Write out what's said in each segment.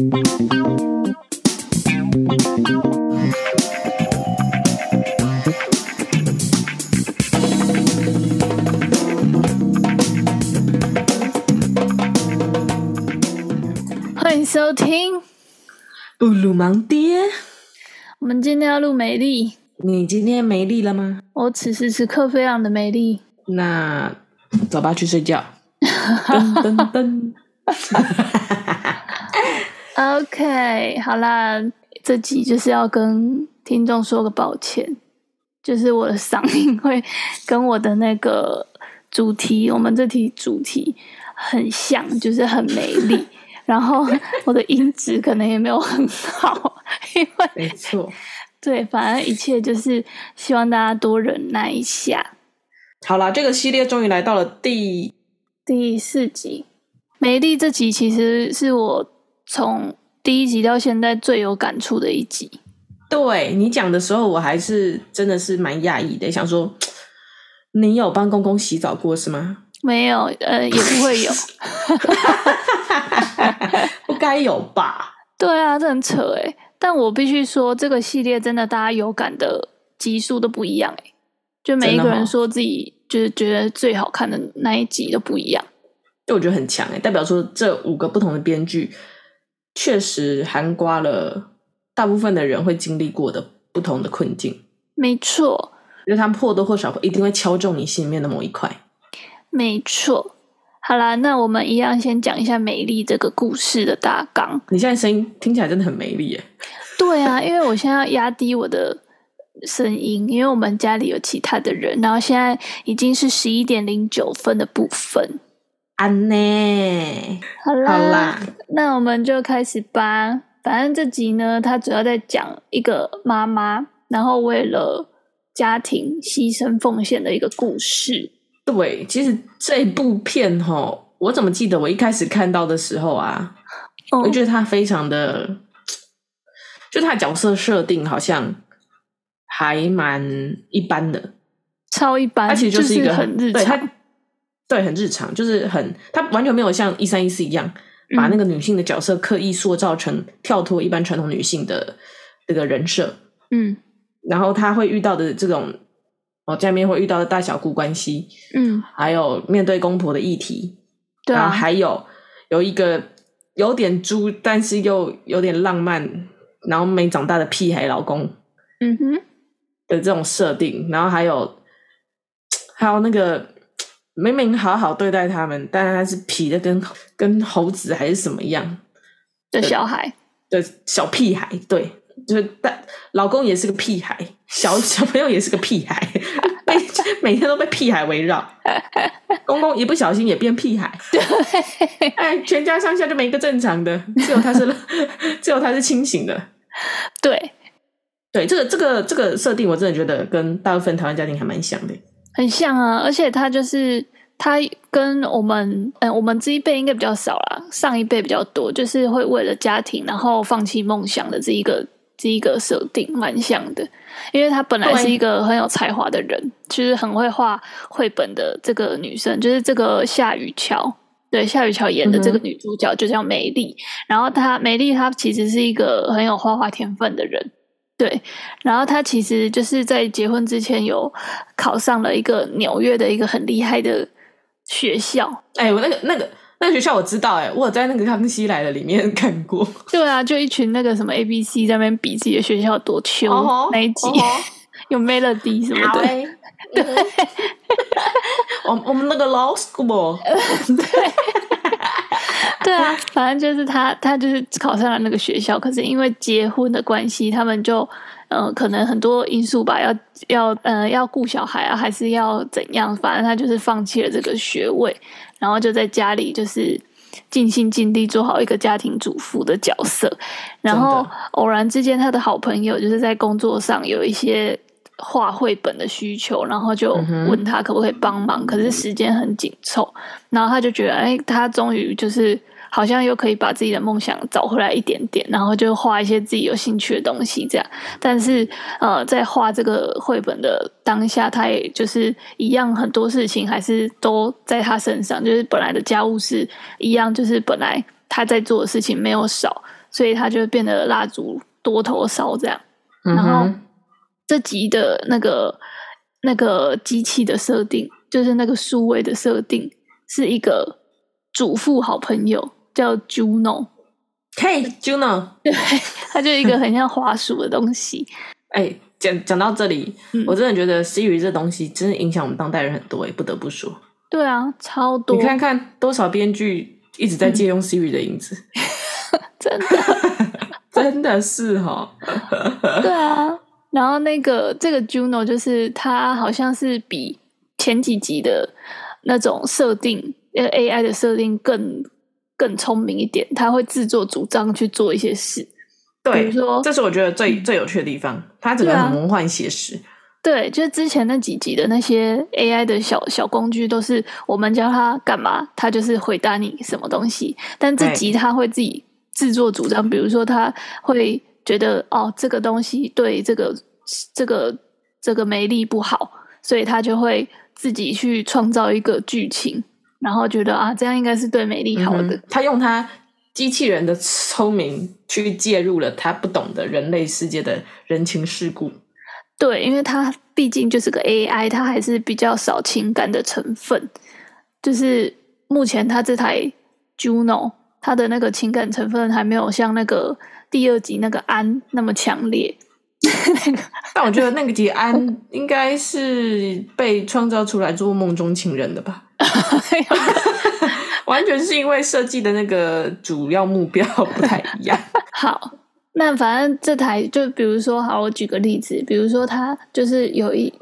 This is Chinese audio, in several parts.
欢迎收听布鲁芒爹。我们今天要录美丽，你今天没力了吗？我此时此刻非常的美丽。那走吧，去睡觉。噔 噔噔。OK，好啦，这集就是要跟听众说个抱歉，就是我的嗓音会跟我的那个主题，我们这题主题很像，就是很美丽。然后我的音质可能也没有很好，因为没错，对，反正一切就是希望大家多忍耐一下。好啦，这个系列终于来到了第第四集，美丽这集其实是我从第一集到现在最有感触的一集。对，你讲的时候，我还是真的是蛮讶异的，想说你有帮公公洗澡过是吗？没有，呃，也不会有。不该有吧？对啊，这很扯哎。但我必须说，这个系列真的大家有感的集数都不一样哎。就每一个人说自己就是觉得最好看的那一集都不一样。就我觉得很强哎，代表说这五个不同的编剧确实涵盖了大部分的人会经历过的不同的困境。没错，因为他们或多或少一定会敲中你心里面的某一块。没错。好啦，那我们一样先讲一下美丽这个故事的大纲。你现在声音听起来真的很美丽耶。对啊，因为我现在要压低我的声音，因为我们家里有其他的人，然后现在已经是十一点零九分的部分。安呢？好啦，好啦，那我们就开始吧。反正这集呢，它主要在讲一个妈妈，然后为了家庭牺牲奉献的一个故事。对，其实这部片哈，我怎么记得我一开始看到的时候啊，哦、我觉得它非常的，就他角色设定好像还蛮一般的，超一般。他其实就是一个很日常，对，很日常，就是很，他完全没有像一三一四一样，把那个女性的角色刻意塑造成跳脱一般传统女性的这个人设。嗯，然后他会遇到的这种。家里面会遇到的大小姑关系，嗯，还有面对公婆的议题，对啊，然后还有有一个有点猪，但是又有点浪漫，然后没长大的屁孩老公，嗯哼。的这种设定，然后还有 还有那个明明好好对待他们，但是他是皮的跟跟猴子还是什么样。的小孩。的小屁孩，对。就是，但老公也是个屁孩，小小朋友也是个屁孩，被每天都被屁孩围绕，公公一不小心也变屁孩，对，哎，全家上下就没一个正常的，只有他是，只有他是清醒的，对，对，这个这个这个设定，我真的觉得跟大部分台湾家庭还蛮像的，很像啊，而且他就是他跟我们，嗯，我们这一辈应该比较少啦，上一辈比较多，就是会为了家庭然后放弃梦想的这一个。这一个设定蛮像的，因为她本来是一个很有才华的人，就是很会画绘本的这个女生，就是这个夏雨乔，对，夏雨乔演的这个女主角就叫美丽。嗯、然后她美丽，她其实是一个很有画画天分的人，对。然后他其实就是在结婚之前有考上了一个纽约的一个很厉害的学校。哎，我那个那个。那个学校我知道，哎，我有在那个《康熙来了》里面 看过。对啊，就一群那个什么 A B C 在那边比自己的学校多秋那一集，有 Melody 什么的。对，我我们那个 Law School，对，对啊，反正就是他，他就是考上了那个学校，可是因为结婚的关系，他们就嗯、呃，可能很多因素吧，要要呃要顾小孩啊，还是要怎样？反正他就是放弃了这个学位。然后就在家里，就是尽心尽力做好一个家庭主妇的角色。然后偶然之间，他的好朋友就是在工作上有一些画绘本的需求，然后就问他可不可以帮忙。可是时间很紧凑，然后他就觉得，哎，他终于就是。好像又可以把自己的梦想找回来一点点，然后就画一些自己有兴趣的东西，这样。但是，呃，在画这个绘本的当下，他也就是一样，很多事情还是都在他身上，就是本来的家务事一样，就是本来他在做的事情没有少，所以他就变得蜡烛多头烧这样。然后这集的那个那个机器的设定，就是那个数位的设定，是一个主妇好朋友叫 Juno。嘿，Juno，对，它就一个很像滑鼠的东西。哎，讲讲到这里，嗯，我真的觉得 Siri 这东西真的影响我们当代人很多，哎，不得不说。对啊，超多。你看看多少编剧一直在借用 Siri 的影子，嗯、真的，真的是哈。对啊，然后那个这个 Juno 就是它好像是比前几集的那种设定，呃，AI 的设定更。更聪明一点，他会自作主张去做一些事。对，比如说，这是我觉得最最有趣的地方。他整个很魔幻写实。对，就是之前那几集的那些 AI 的小小工具，都是我们教他干嘛，他就是回答你什么东西。但这集他会自己自作主张，比如说他会觉得哦，这个东西对这个这个这个美丽不好，所以他就会自己去创造一个剧情。然后觉得啊，这样应该是对美丽好的。嗯、他用他机器人的聪明去介入了他不懂的人类世界的人情世故。对，因为他毕竟就是个 AI，他还是比较少情感的成分。就是目前他这台 Juno，他的那个情感成分还没有像那个第二集那个安那么强烈。那个，但我觉得那个集安应该是被创造出来做梦中情人的吧。完全是因为设计的那个主要目标不太一样。好，那反正这台就比如说，好，我举个例子，比如说他就是有一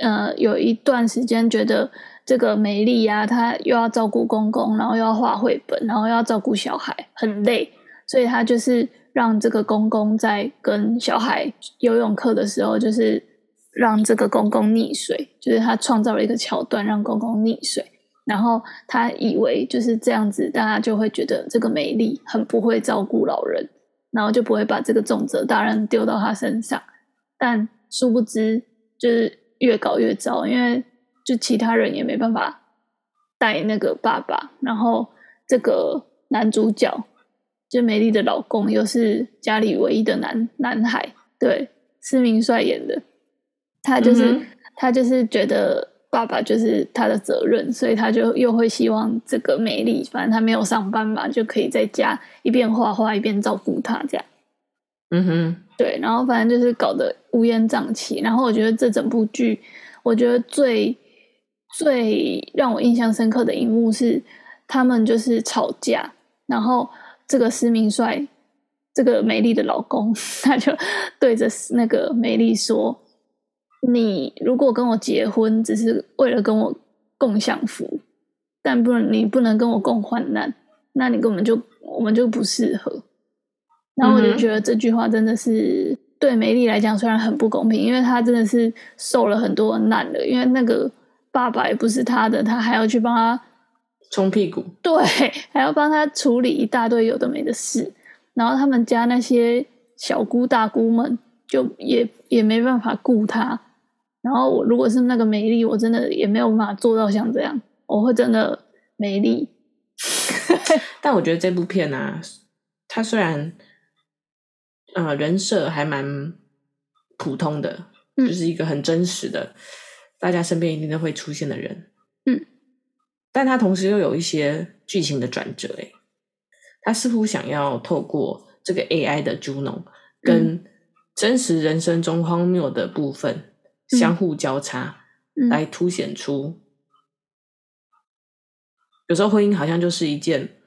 呃有一段时间觉得这个美丽呀，她又要照顾公公，然后又要画绘本，然后又要照顾小孩，很累，所以她就是让这个公公在跟小孩游泳课的时候，就是让这个公公溺水，就是他创造了一个桥段，让公公溺水。然后他以为就是这样子，大家就会觉得这个美丽很不会照顾老人，然后就不会把这个重责大任丢到他身上。但殊不知，就是越搞越糟，因为就其他人也没办法带那个爸爸。然后这个男主角就美丽的老公，又是家里唯一的男男孩，对，施明帅演的，他就是、嗯、他就是觉得。爸爸就是他的责任，所以他就又会希望这个美丽，反正他没有上班嘛，就可以在家一边画画一边照顾他这样。嗯哼，对，然后反正就是搞得乌烟瘴气。然后我觉得这整部剧，我觉得最最让我印象深刻的一幕是他们就是吵架，然后这个施明帅，这个美丽的老公，他就对着那个美丽说。你如果跟我结婚，只是为了跟我共享福，但不能你不能跟我共患难，那你根本就我们就不适合。然后我就觉得这句话真的是对美丽来讲，虽然很不公平，因为她真的是受了很多难的，因为那个爸爸也不是她的，她还要去帮他冲屁股，对，还要帮他处理一大堆有的没的事，然后他们家那些小姑大姑们就也也没办法顾他。然后我如果是那个美丽，我真的也没有办法做到像这样，我会真的美丽。但我觉得这部片啊，它虽然呃人设还蛮普通的，嗯，就是一个很真实的，大家身边一定都会出现的人，嗯，但他同时又有一些剧情的转折，诶，他似乎想要透过这个 AI 的 Juno 跟真实人生中荒谬的部分。相互交叉，来凸显出，有时候婚姻好像就是一件，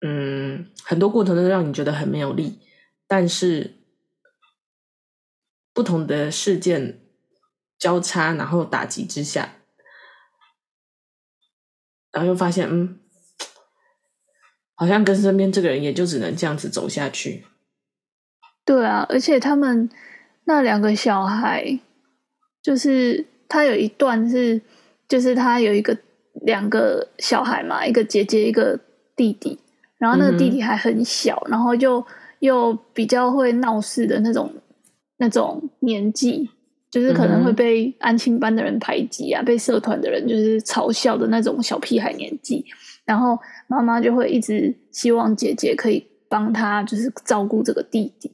嗯，很多过程都让你觉得很没有力，但是不同的事件交叉，然后打击之下，然后又发现，嗯，好像跟身边这个人也就只能这样子走下去。对啊，而且他们那两个小孩。就是他有一段是，就是他有一个两个小孩嘛，一个姐姐一个弟弟，然后那个弟弟还很小，嗯、然后就又比较会闹事的那种那种年纪，就是可能会被安亲班的人排挤啊，嗯、被社团的人就是嘲笑的那种小屁孩年纪，然后妈妈就会一直希望姐姐可以帮她就是照顾这个弟弟。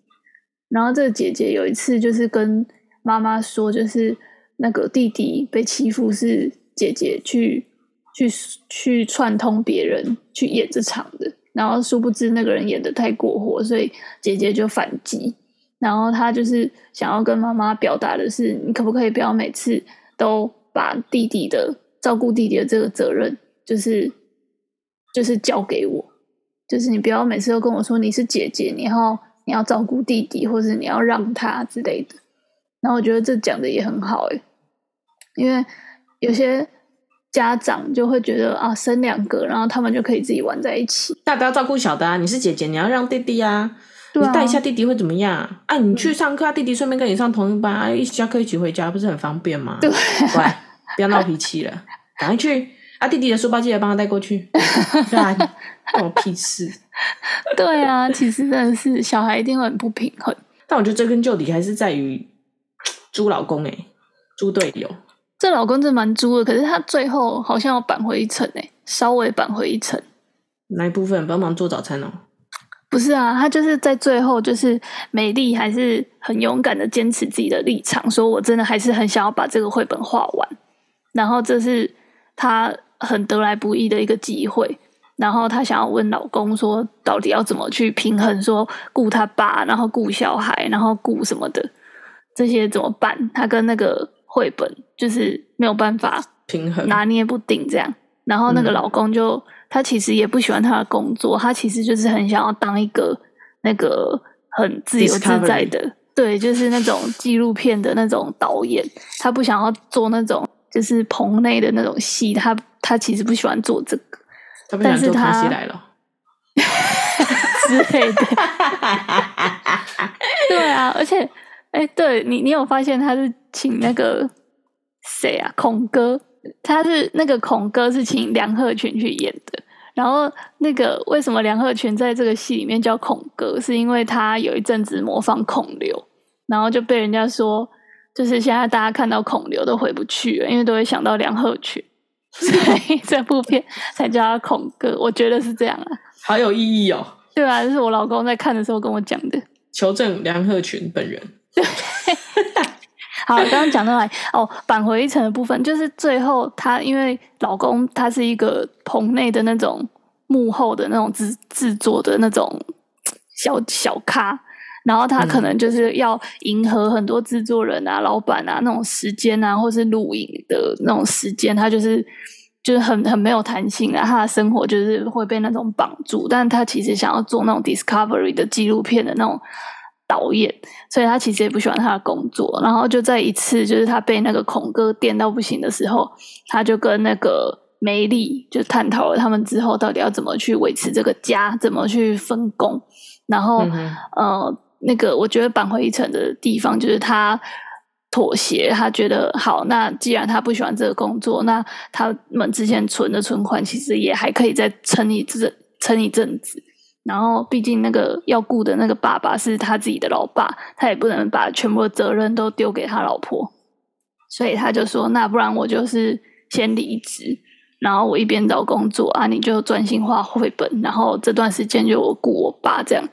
然后这个姐姐有一次就是跟妈妈说，就是那个弟弟被欺负是姐姐去去去串通别人去演这场的。然后殊不知那个人演得太过火，所以姐姐就反击。然后他就是想要跟妈妈表达的是，你可不可以不要每次都把弟弟的照顾弟弟的这个责任，就是就是交给我，就是你不要每次都跟我说你是姐姐，你要你要照顾弟弟，或者你要让他之类的。然后我觉得这讲的也很好诶，因为有些。家长就会觉得啊，生两个，然后他们就可以自己玩在一起。大不要照顾小的啊！你是姐姐，你要让弟弟啊。啊你带一下弟弟会怎么样？啊，你去上课，啊，弟弟顺便跟你上同一班，啊，一起下课一起回家，不是很方便吗？对，乖，不要闹脾气了，赶快去。啊，弟弟的书包记得帮他带过去。对啊，关我屁事。对啊，其实真的是小孩一定会很不平衡。但我觉得追根究底还是在于猪老公诶、欸，猪队友。这老公真蛮猪的，可是他最后好像要扳回一城诶，稍微扳回一城。哪一部分？帮忙做早餐哦？不是啊，他就是在最后，就是美丽还是很勇敢的坚持自己的立场，说我真的还是很想要把这个绘本画完。然后这是他很得来不易的一个机会，然后他想要问老公说，到底要怎么去平衡，说顾他爸，然后顾小孩，然后顾什么的，这些怎么办？他跟那个。绘本就是没有办法平衡，拿捏不定这样。然后那个老公就、嗯、他其实也不喜欢他的工作，他其实就是很想要当一个那个很自由自在的，Discovery. 对，就是那种纪录片的那种导演。他不想要做那种就是棚内的那种戏，他他其实不喜欢做这个。他不想做康熙来了 之类的。对啊，而且。哎，对你，你有发现他是请那个谁啊？孔哥，他是那个孔哥是请梁鹤群去演的。然后那个为什么梁鹤群在这个戏里面叫孔哥？是因为他有一阵子模仿孔刘，然后就被人家说，就是现在大家看到孔刘都回不去了，因为都会想到梁鹤群，所以这部片才叫他孔哥。我觉得是这样啊，好有意义哦。对啊，这是我老公在看的时候跟我讲的。求证梁鹤群本人。对，好，刚刚讲到来哦，返回一层的部分就是最后她因为老公他是一个棚内的那种幕后的那种制制作的那种小小咖，然后他可能就是要迎合很多制作人啊、老板啊那种时间啊，或是录影的那种时间，他就是就是很很没有弹性啊，他的生活就是会被那种绑住，但他其实想要做那种 Discovery 的纪录片的那种。导演，所以他其实也不喜欢他的工作。然后就在一次，就是他被那个孔哥电到不行的时候，他就跟那个梅丽就探讨了他们之后到底要怎么去维持这个家，怎么去分工。然后，嗯、呃，那个我觉得扳回一城的地方就是他妥协，他觉得好，那既然他不喜欢这个工作，那他们之前存的存款其实也还可以再撑一阵撑一阵子。然后，毕竟那个要顾的那个爸爸是他自己的老爸，他也不能把全部的责任都丢给他老婆，所以他就说：“那不然我就是先离职，然后我一边找工作啊，你就专心画绘本，然后这段时间就我顾我爸这样。”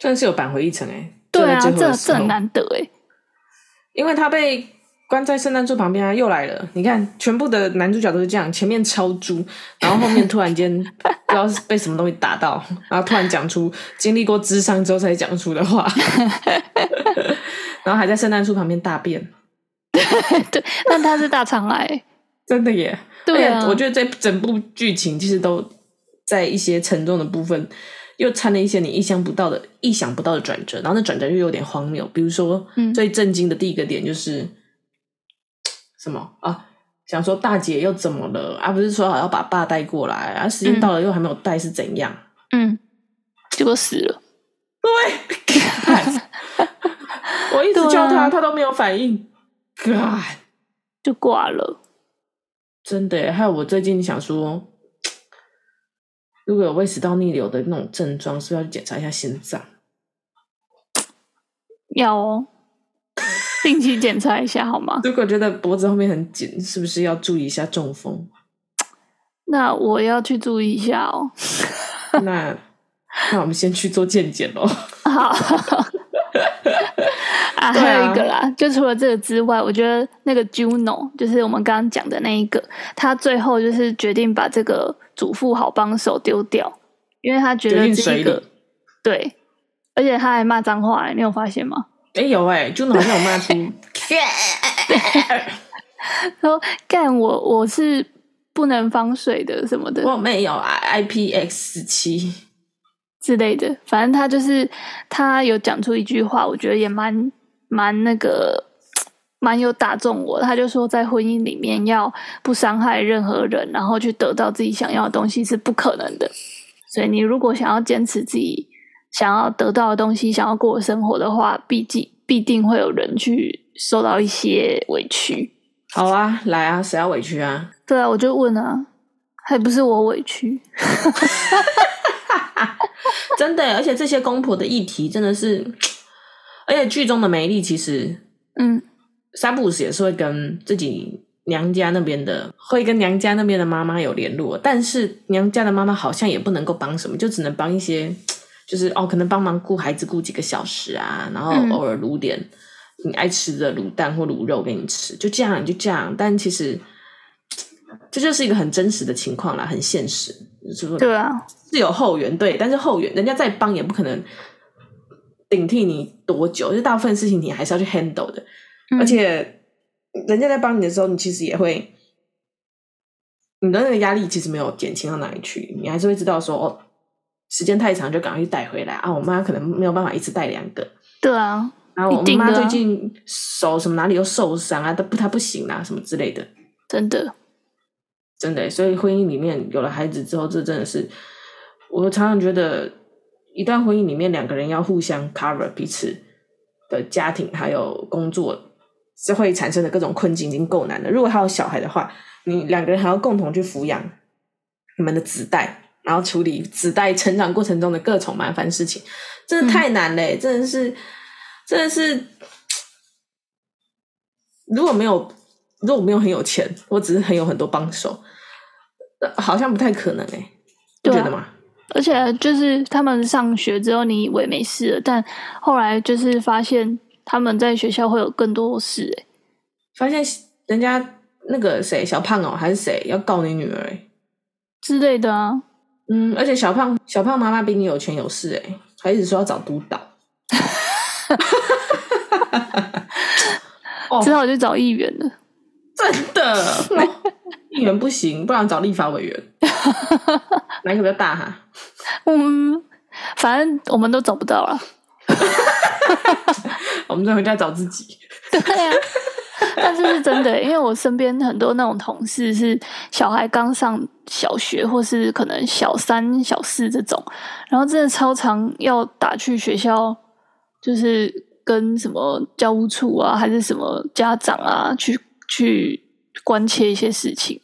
算是有扳回一城哎，对啊，这这很难得哎，因为他被。关在圣诞树旁边啊，又来了！你看，全部的男主角都是这样，前面超猪，然后后面突然间不知道是被什么东西打到，然后突然讲出经历过智商之后才讲出的话，然后还在圣诞树旁边大便。对，但他是大肠癌，真的耶！对啊，我觉得这整部剧情其实都在一些沉重的部分，又掺了一些你意想不到的、意想不到的转折，然后那转折又有点荒谬。比如说，最震惊的第一个点就是。什么啊？想说大姐又怎么了？而、啊、不是说好要把爸带过来，啊，时间到了又还没有带，是怎样？嗯，结果死了。对，我一直叫他，啊、他都没有反应，God，就挂了。真的，还有我最近想说，如果有胃食道逆流的那种症状，是不是要去检查一下心脏？要哦。定期检查一下好吗？如果觉得脖子后面很紧，是不是要注意一下中风？那我要去注意一下哦。那那我们先去做健检喽。好。啊，还有一个啦，啊、就除了这个之外，我觉得那个 Juno 就是我们刚刚讲的那一个，他最后就是决定把这个主妇好帮手丢掉，因为他觉得这个对，而且他还骂脏话，你有发现吗？哎、欸，有哎、欸、，Juno 好像有骂出，说干我我是不能防水的什么的，我没有 IPX 七。之类的，反正他就是他有讲出一句话，我觉得也蛮蛮那个蛮有打中我。他就说，在婚姻里面要不伤害任何人，然后去得到自己想要的东西是不可能的。所以你如果想要坚持自己想要得到的东西，想要过生活的话，毕竟必定会有人去受到一些委屈。好啊，来啊，谁要委屈啊？对啊，我就问啊，还不是我委屈。真的，而且这些公婆的议题真的是，而且剧中的梅丽其实，嗯，三不五时也是会跟自己娘家那边的，会跟娘家那边的妈妈有联络，但是娘家的妈妈好像也不能够帮什么，就只能帮一些，就是哦，可能帮忙顾孩子顾几个小时啊，然后偶尔卤点你爱吃的卤蛋或卤肉给你吃，就这样就这样，但其实。这就是一个很真实的情况啦，很现实，是不是？对啊，是有后援，对，但是后援人家再帮也不可能顶替你多久，就大部分事情你还是要去 handle 的，嗯、而且人家在帮你的时候，你其实也会，你的那个压力其实没有减轻到哪里去，你还是会知道说，哦，时间太长就赶快去带回来啊，我妈可能没有办法一次带两个，对啊，然后我妈最近手什么哪里又受伤啊，她不她不行啊，什么之类的，真的。真的，所以婚姻里面有了孩子之后，这真的是我常常觉得，一段婚姻里面两个人要互相 cover 彼此的家庭还有工作，是会产生的各种困境已经够难了。如果还有小孩的话，你两个人还要共同去抚养你们的子代，然后处理子代成长过程中的各种麻烦事情，真的太难嘞！嗯、真的是，真的是，如果没有。如果我没有很有钱，我只是很有很多帮手，好像不太可能哎、欸，你觉得吗？而且就是他们上学之后，你以为没事了，但后来就是发现他们在学校会有更多事哎、欸，发现人家那个谁小胖哦，还是谁要告你女儿哎之类的啊，嗯，而且小胖小胖妈妈比你有钱有势哎，还一直说要找督导，只好去找议员了。真的，议员不行，不然找立法委员，哪一个比较大哈？嗯，反正我们都找不到了。我们再回家找自己。对呀、啊，但是是真的，因为我身边很多那种同事是小孩刚上小学，或是可能小三、小四这种，然后真的超常要打去学校，就是跟什么教务处啊，还是什么家长啊去。去关切一些事情，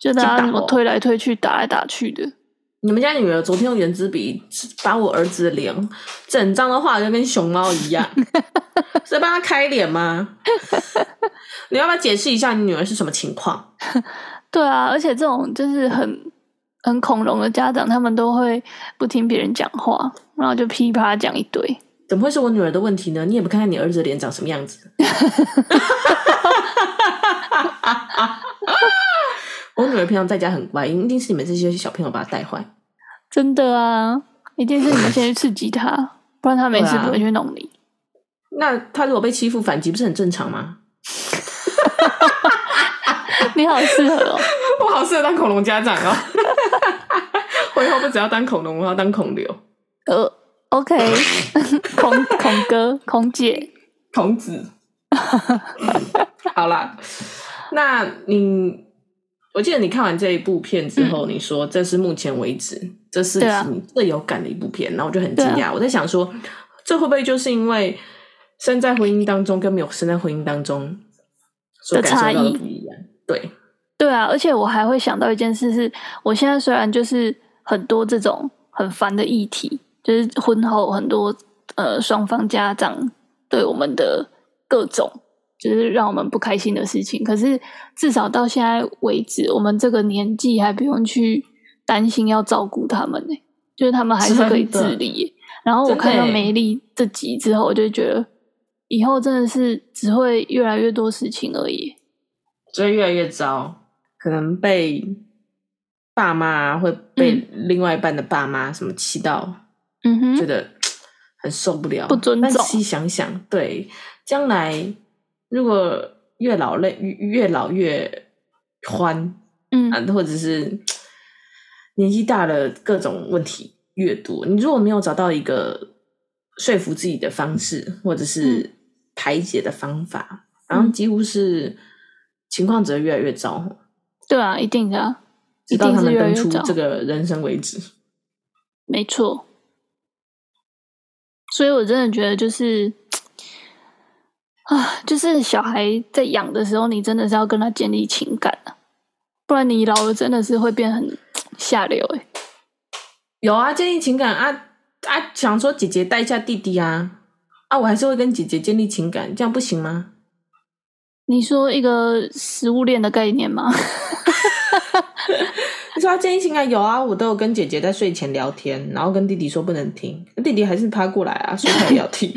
就大家什么推来推去，打来打去的。你们家女儿昨天用圆珠笔把我儿子的脸整张的画的跟熊猫一样，是在帮他开脸吗？你要不要解释一下你女儿是什么情况？对啊，而且这种就是很很恐龙的家长，他们都会不听别人讲话，然后就噼啪讲一堆。怎么会是我女儿的问题呢？你也不看看你儿子的脸长什么样子？我女儿平常在家很乖，一定是你们这些小朋友把她带坏。真的啊，一定是你们先去刺激她，不然她没事不会去弄你。啊、那他如果被欺负反击，不是很正常吗？你好适合哦，我好适合当恐龙家长哦。我以后不只要当恐龙，我要当恐流。呃，OK，孔孔哥、孔姐、孔子。好啦，那你，我记得你看完这一部片之后，嗯、你说这是目前为止这是你最有感的一部片，然后我就很惊讶。啊、我在想说，这会不会就是因为身在婚姻当中跟没有身在婚姻当中的不一样？对，对啊，而且我还会想到一件事是，我现在虽然就是很多这种很烦的议题，就是婚后很多呃双方家长对我们的各种。就是让我们不开心的事情，可是至少到现在为止，我们这个年纪还不用去担心要照顾他们呢。就是他们还是可以自理。然后我看到梅丽这集之后，我就觉得以后真的是只会越来越多事情而已，只会越来越糟。可能被爸妈会被另外一半的爸妈什么气到，嗯哼，觉得很受不了，不尊重。但细想想，对，将来如果越老累越越老越欢，嗯，或者是年纪大了各种问题。越多，你如果没有找到一个说服自己的方式，或者是排解的方法，嗯、然后几乎是情况只会越来越糟。对啊，一定的、啊，直到他们登出这个人生为止。没错，所以我真的觉得，就是啊，就是小孩在养的时候，你真的是要跟他建立情感啊，不然你老了真的是会变很 下流哎、欸。有啊，建立情感啊啊！想说姐姐带一下弟弟啊啊！我还是会跟姐姐建立情感，这样不行吗？你说一个食物链的概念吗？你说他建立情感有啊，我都有跟姐姐在睡前聊天，然后跟弟弟说不能听，弟弟还是趴过来啊，所以他也要听。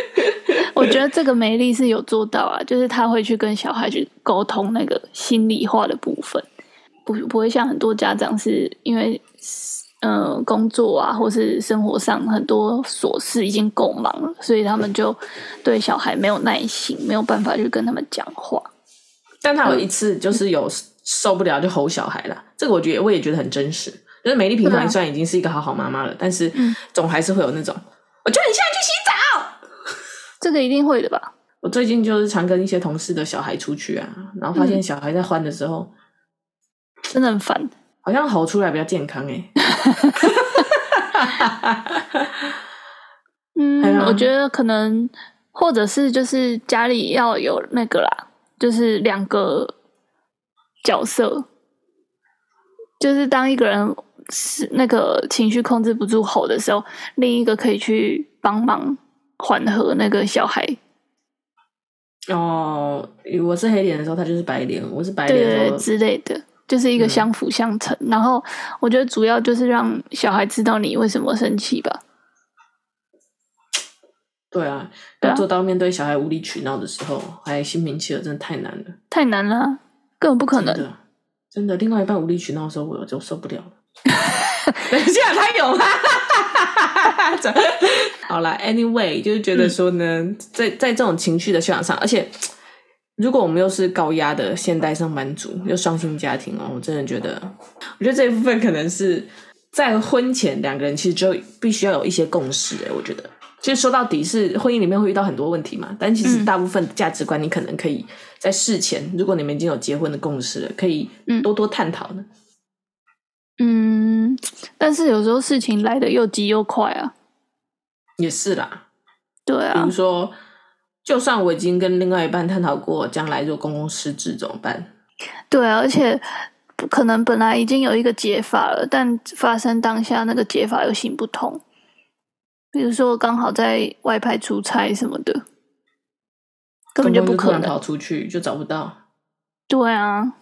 我觉得这个梅丽是有做到啊，就是他会去跟小孩去沟通那个心里话的部分，不不会像很多家长是因为。嗯、呃，工作啊，或是生活上很多琐事已经够忙了，所以他们就对小孩没有耐心，没有办法去跟他们讲话。但他有一次就是有受不了就吼小孩了，嗯、这个我觉得我也觉得很真实。就是美丽平常虽然已经是一个好好妈妈了，但是总还是会有那种，嗯、我叫你现在去洗澡，这个一定会的吧？我最近就是常跟一些同事的小孩出去啊，然后发现小孩在欢的时候，嗯、真的很烦。好像吼出来比较健康哎，嗯，我觉得可能或者是就是家里要有那个啦，就是两个角色，就是当一个人是那个情绪控制不住吼的时候，另一个可以去帮忙缓和那个小孩。哦，我是黑脸的时候，他就是白脸；我是白脸的时候之类的。就是一个相辅相成，嗯、然后我觉得主要就是让小孩知道你为什么生气吧。对啊，要做到面对小孩无理取闹的时候还心平气和，真的太难了，太难了，根本不可能。真的，真的，另外一半无理取闹的时候，我就受不了了。等一下，他有吗？好啦 anyway 就是觉得说呢，嗯、在在这种情绪的修养上，而且。如果我们又是高压的现代上班族，又双薪家庭哦，我真的觉得，我觉得这一部分可能是在婚前两个人其实就必须要有一些共识。哎，我觉得，其实说到底是婚姻里面会遇到很多问题嘛，但其实大部分价值观你可能可以在事前，嗯、如果你们已经有结婚的共识了，可以多多探讨呢。嗯，但是有时候事情来得又急又快啊，也是啦，对啊，比如说。就算我已经跟另外一半探讨过，将来如果公公失智怎么办？对啊，而且可能本来已经有一个解法了，但发生当下那个解法又行不通。比如说刚好在外派出差什么的，根本就不可能逃出去就找不到。对啊，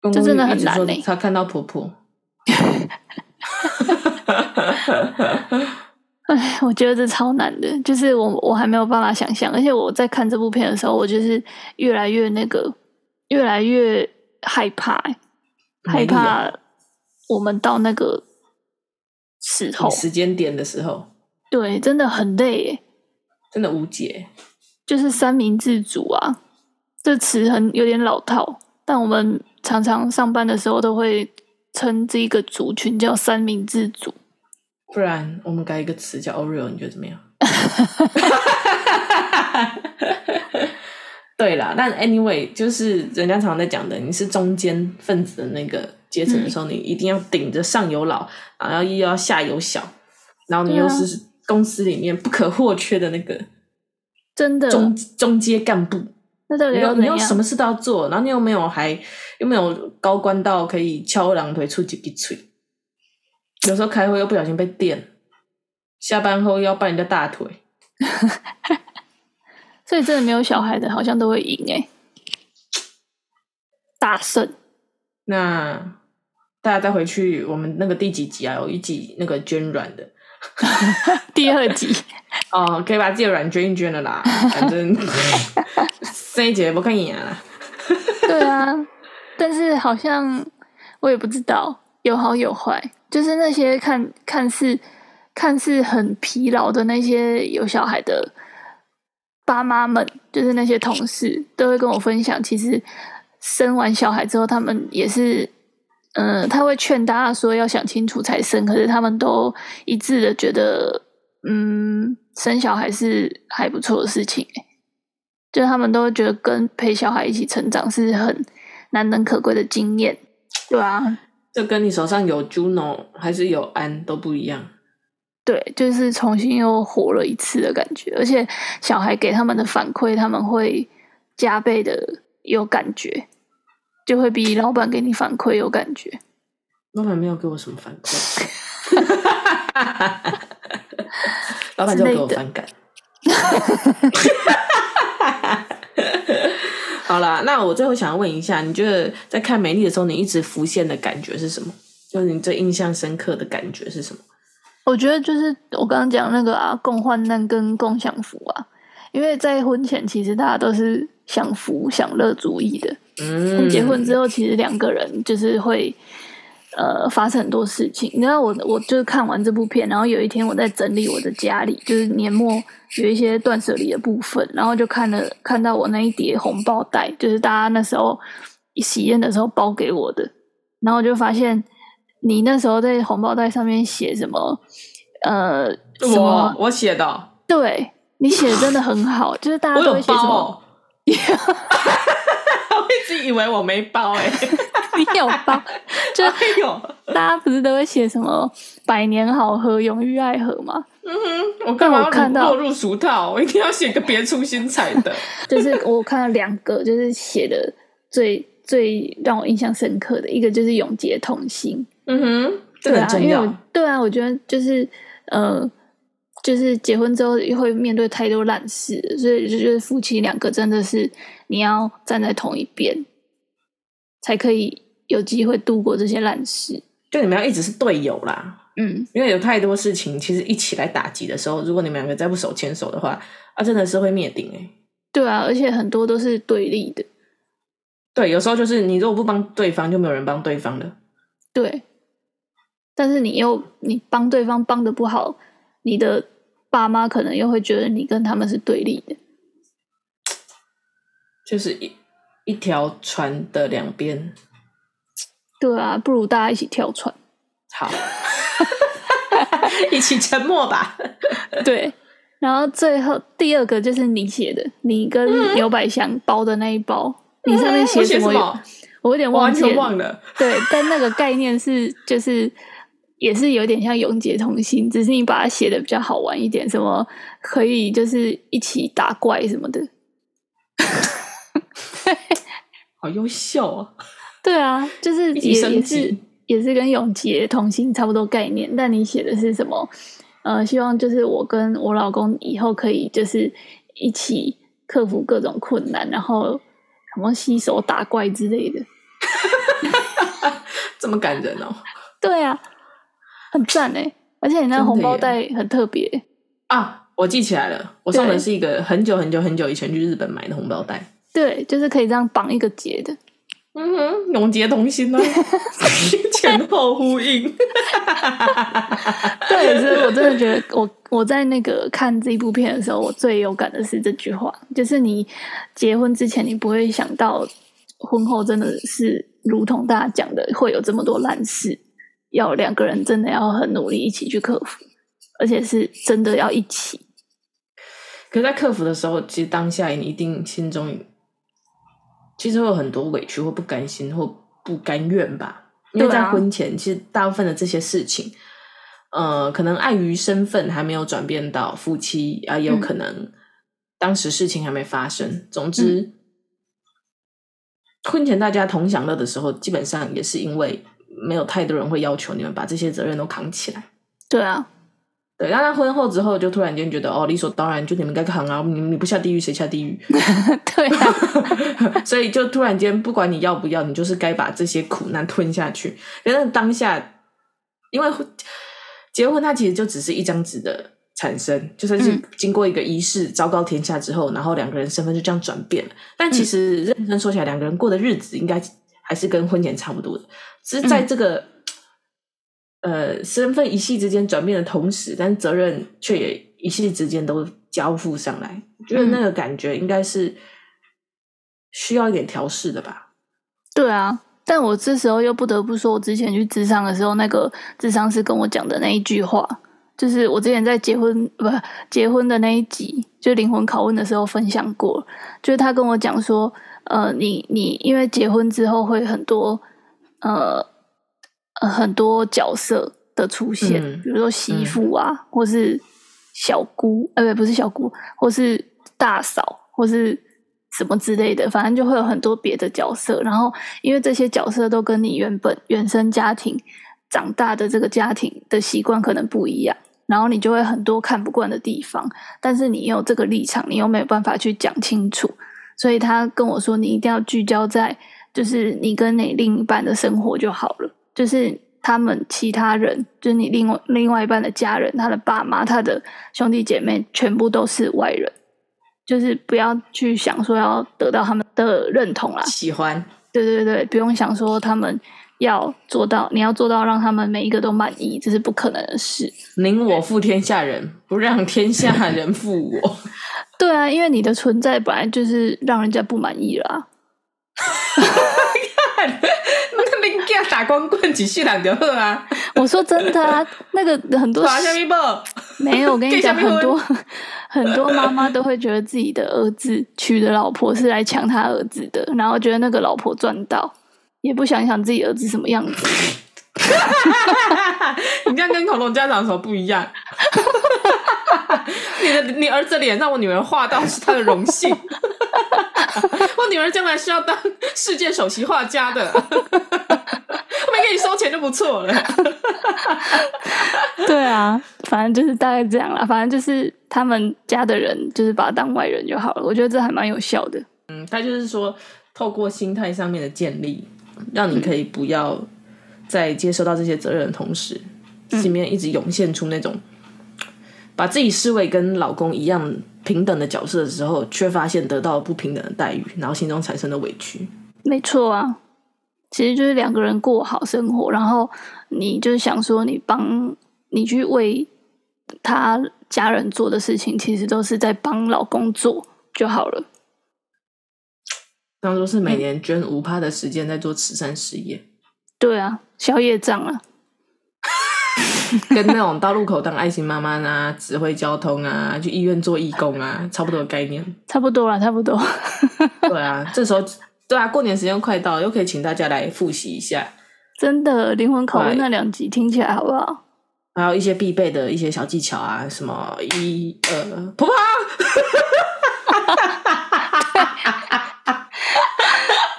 公公这真的很难呢。他看到婆婆。哎，我觉得这超难的，就是我我还没有办法想象，而且我在看这部片的时候，我就是越来越那个，越来越害怕，害怕我们到那个时候时间点的时候，对，真的很累耶，真的无解，就是三明治组啊，这词很有点老套，但我们常常上班的时候都会称这一个族群叫三明治族。不然我们改一个词叫 Oreo，你觉得怎么样？对啦，但 anyway，就是人家常常在讲的，你是中间分子的那个阶层的时候，嗯、你一定要顶着上有老，然后又要下有小，然后你又是公司里面不可或缺的那个真的中中阶干部。那到底要你又什么事都要做，然后你又没有还又没有高官到可以翘二郎腿出几滴嘴。有时候开会又不小心被电，下班后又要抱人家大腿，所以真的没有小孩的，好像都会赢哎，大胜。那大家再回去我们那个第几集啊？有一集那个捐卵的，第二集 哦，可以把自己的卵捐一捐了啦。反正这一节不看一眼啊。对啊，但是好像我也不知道有好有坏，就是那些看看似看似很疲劳的那些有小孩的爸妈们，就是那些同事都会跟我分享，其实生完小孩之后，他们也是。嗯，他会劝大家说要想清楚才生，可是他们都一致的觉得，嗯，生小孩是还不错的事情，就他们都觉得跟陪小孩一起成长是很难能可贵的经验，对啊，这跟你手上有 Juno 还是有安都不一样，对，就是重新又活了一次的感觉，而且小孩给他们的反馈，他们会加倍的有感觉。就会比老板给你反馈有感觉。老板没有给我什么反馈，老板就给我反感。好啦，那我最后想要问一下，你觉得在看美丽的时候，你一直浮现的感觉是什么？就是你最印象深刻的感觉是什么？我觉得就是我刚刚讲那个啊，共患难跟共享福啊，因为在婚前其实大家都是享福享乐主义的。嗯，结婚之后，其实两个人就是会呃发生很多事情。你知道，我我就是看完这部片，然后有一天我在整理我的家里，就是年末有一些断舍离的部分，然后就看了看到我那一叠红包袋，就是大家那时候喜宴的时候包给我的，然后就发现你那时候在红包袋上面写什么呃什么我我写的，对你写的真的很好，就是大家都会写什么。我一直以为我没包哎、有包？就有。大家不是都会写什么“百年好合，永浴爱河”吗？嗯哼，我干嘛看到落入俗套？我一定要写个别出心裁的。就是我看到两个，就是写的最最让我印象深刻的一个，就是永结同心。嗯哼，这个很重要。对啊，我觉得就是呃，就是结婚之后会面对太多烂事，所以就就是夫妻两个真的是。你要站在同一边，才可以有机会度过这些烂事。就你们要一直是队友啦，嗯，因为有太多事情，其实一起来打击的时候，如果你们两个再不手牵手的话，啊，真的是会灭顶哎。对啊，而且很多都是对立的。对，有时候就是你如果不帮对方，就没有人帮对方了。对，但是你又你帮对方帮的不好，你的爸妈可能又会觉得你跟他们是对立的。就是一一条船的两边，对啊，不如大家一起跳船。好，一起沉默吧。对，然后最后第二个就是你写的，你跟刘百祥包的那一包，嗯、你上面写什么？我，我有点忘记忘了。对，但那个概念是，就是也是有点像永结同心，只是你把它写的比较好玩一点，什么可以就是一起打怪什么的。好优秀哦！对啊，就是也也是也是跟永杰同心差不多概念。但你写的是什么？呃，希望就是我跟我老公以后可以就是一起克服各种困难，然后什么洗手打怪之类的。这么感人哦！对啊，很赞哎！而且你那红包袋很特别啊！我记起来了，我送的是一个很久很久很久以前去日本买的红包袋。对，就是可以这样绑一个结的，嗯哼，永结同心呢，前后呼应。对，所以我真的觉得我，我我在那个看这部片的时候，我最有感的是这句话，就是你结婚之前，你不会想到婚后真的是如同大家讲的，会有这么多烂事，要两个人真的要很努力一起去克服，而且是真的要一起。可是，在克服的时候，其实当下你一定心中。其实会有很多委屈或不甘心或不甘愿吧，因为在婚前，其实大部分的这些事情，呃，可能碍于身份还没有转变到夫妻啊，也有可能当时事情还没发生。嗯、总之，婚前大家同享乐的时候，基本上也是因为没有太多人会要求你们把这些责任都扛起来。对啊，对，然后他婚后之后就突然间觉得哦，理所当然，就你们该扛啊，你你不下地狱谁下地狱？对啊，所以就突然间不管你要不要，你就是该把这些苦难吞下去。因为当下，因为结婚它其实就只是一张纸的产生，就算是经过一个仪式昭告天下之后，然后两个人身份就这样转变了。但其实认真说起来，两个人过的日子应该还是跟婚前差不多的，只是在这个。呃，身份一夕之间转变的同时，但责任却也一夕之间都交付上来，我觉得那个感觉应该是需要一点调试的吧。对啊，但我这时候又不得不说，我之前去智商的时候，那个智商师跟我讲的那一句话，就是我之前在结婚不结婚的那一集，就灵魂拷问的时候分享过，就是他跟我讲说，呃，你你因为结婚之后会很多呃。呃，很多角色的出现，嗯、比如说媳妇啊，嗯、或是小姑，呃，不，不是小姑，或是大嫂，或是什么之类的，反正就会有很多别的角色。然后，因为这些角色都跟你原本原生家庭长大的这个家庭的习惯可能不一样，然后你就会很多看不惯的地方。但是你有这个立场，你又没有办法去讲清楚，所以他跟我说，你一定要聚焦在就是你跟你另一半的生活就好了。就是他们其他人，就是你另外另外一半的家人，他的爸妈、他的兄弟姐妹，全部都是外人。就是不要去想说要得到他们的认同啦，喜欢。对对对，不用想说他们要做到，你要做到让他们每一个都满意，这是不可能的事。宁我负天下人，不让天下人负我。对啊，因为你的存在本来就是让人家不满意啦。打光棍几世人就好啊！我说真的啊，那个很多 没有，我跟你讲，很多 很多妈妈都会觉得自己的儿子娶的老婆是来抢他儿子的，然后觉得那个老婆赚到，也不想想自己儿子什么样子。你这样跟恐龙家长的时候不一样。你的你儿子脸让我女儿画到是他的荣幸。我女儿将来是要当世界首席画家的。没给你收钱就不错了。对啊，反正就是大概这样啦。反正就是他们家的人，就是把他当外人就好了。我觉得这还蛮有效的。嗯，他就是说，透过心态上面的建立，让你可以不要在接受到这些责任的同时，心里面一直涌现出那种把自己视为跟老公一样平等的角色的时候，却发现得到不平等的待遇，然后心中产生的委屈。没错啊。其实就是两个人过好生活，然后你就是想说，你帮你去为他家人做的事情，其实都是在帮老公做就好了。当做是每年捐五趴的时间在做慈善事业。对啊，小业障啊，跟那种到路口当爱心妈妈啊，指挥交通啊，去医院做义工啊，差不多的概念。差不多啦，差不多。对啊，这时候。对啊，过年时间快到，又可以请大家来复习一下。真的，灵魂拷问那两集听起来好不好？还有一些必备的一些小技巧啊，什么一二，婆婆，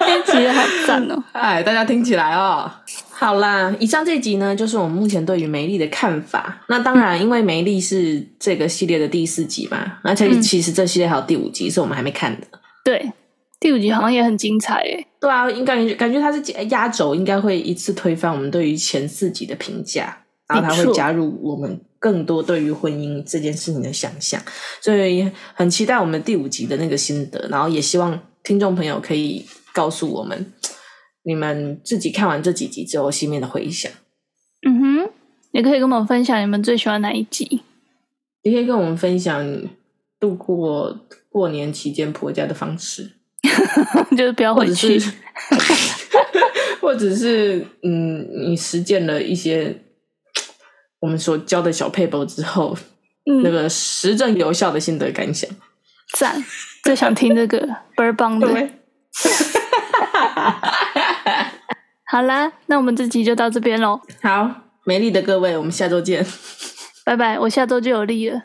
听起来好赞哦！哎，大家听起来哦。好啦，以上这集呢，就是我们目前对于梅丽的看法。那当然，因为梅丽是这个系列的第四集嘛，而且其实这系列还有第五集，是我们还没看的。对。第五集好像也很精彩诶，对啊，应该感觉它是压轴，应该会一次推翻我们对于前四集的评价，然后它会加入我们更多对于婚姻这件事情的想象，所以很期待我们第五集的那个心得，然后也希望听众朋友可以告诉我们你们自己看完这几集之后心里面的回想。嗯哼，也可以跟我们分享你们最喜欢哪一集，也可以跟我们分享度过过年期间婆家的方式。就是不要回去，或者是 嗯，你实践了一些我们所教的小撇步之后，嗯、那个实证有效的心得感想，赞！最想听这个倍儿棒的。好啦，那我们这集就到这边喽。好，美丽的各位，我们下周见，拜拜！我下周就有力了。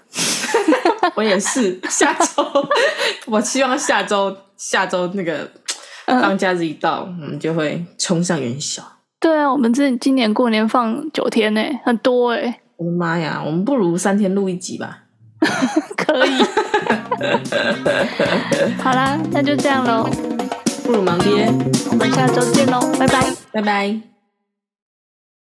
我也是，下周 我希望下周下周那个放假日一到，嗯、我们就会冲上元宵。对啊，我们这今年过年放九天呢，很多哎。我的妈呀，我们不如三天录一集吧？可以。好啦，那就这样喽。不如忙爹，我们下周见喽，拜拜，拜拜。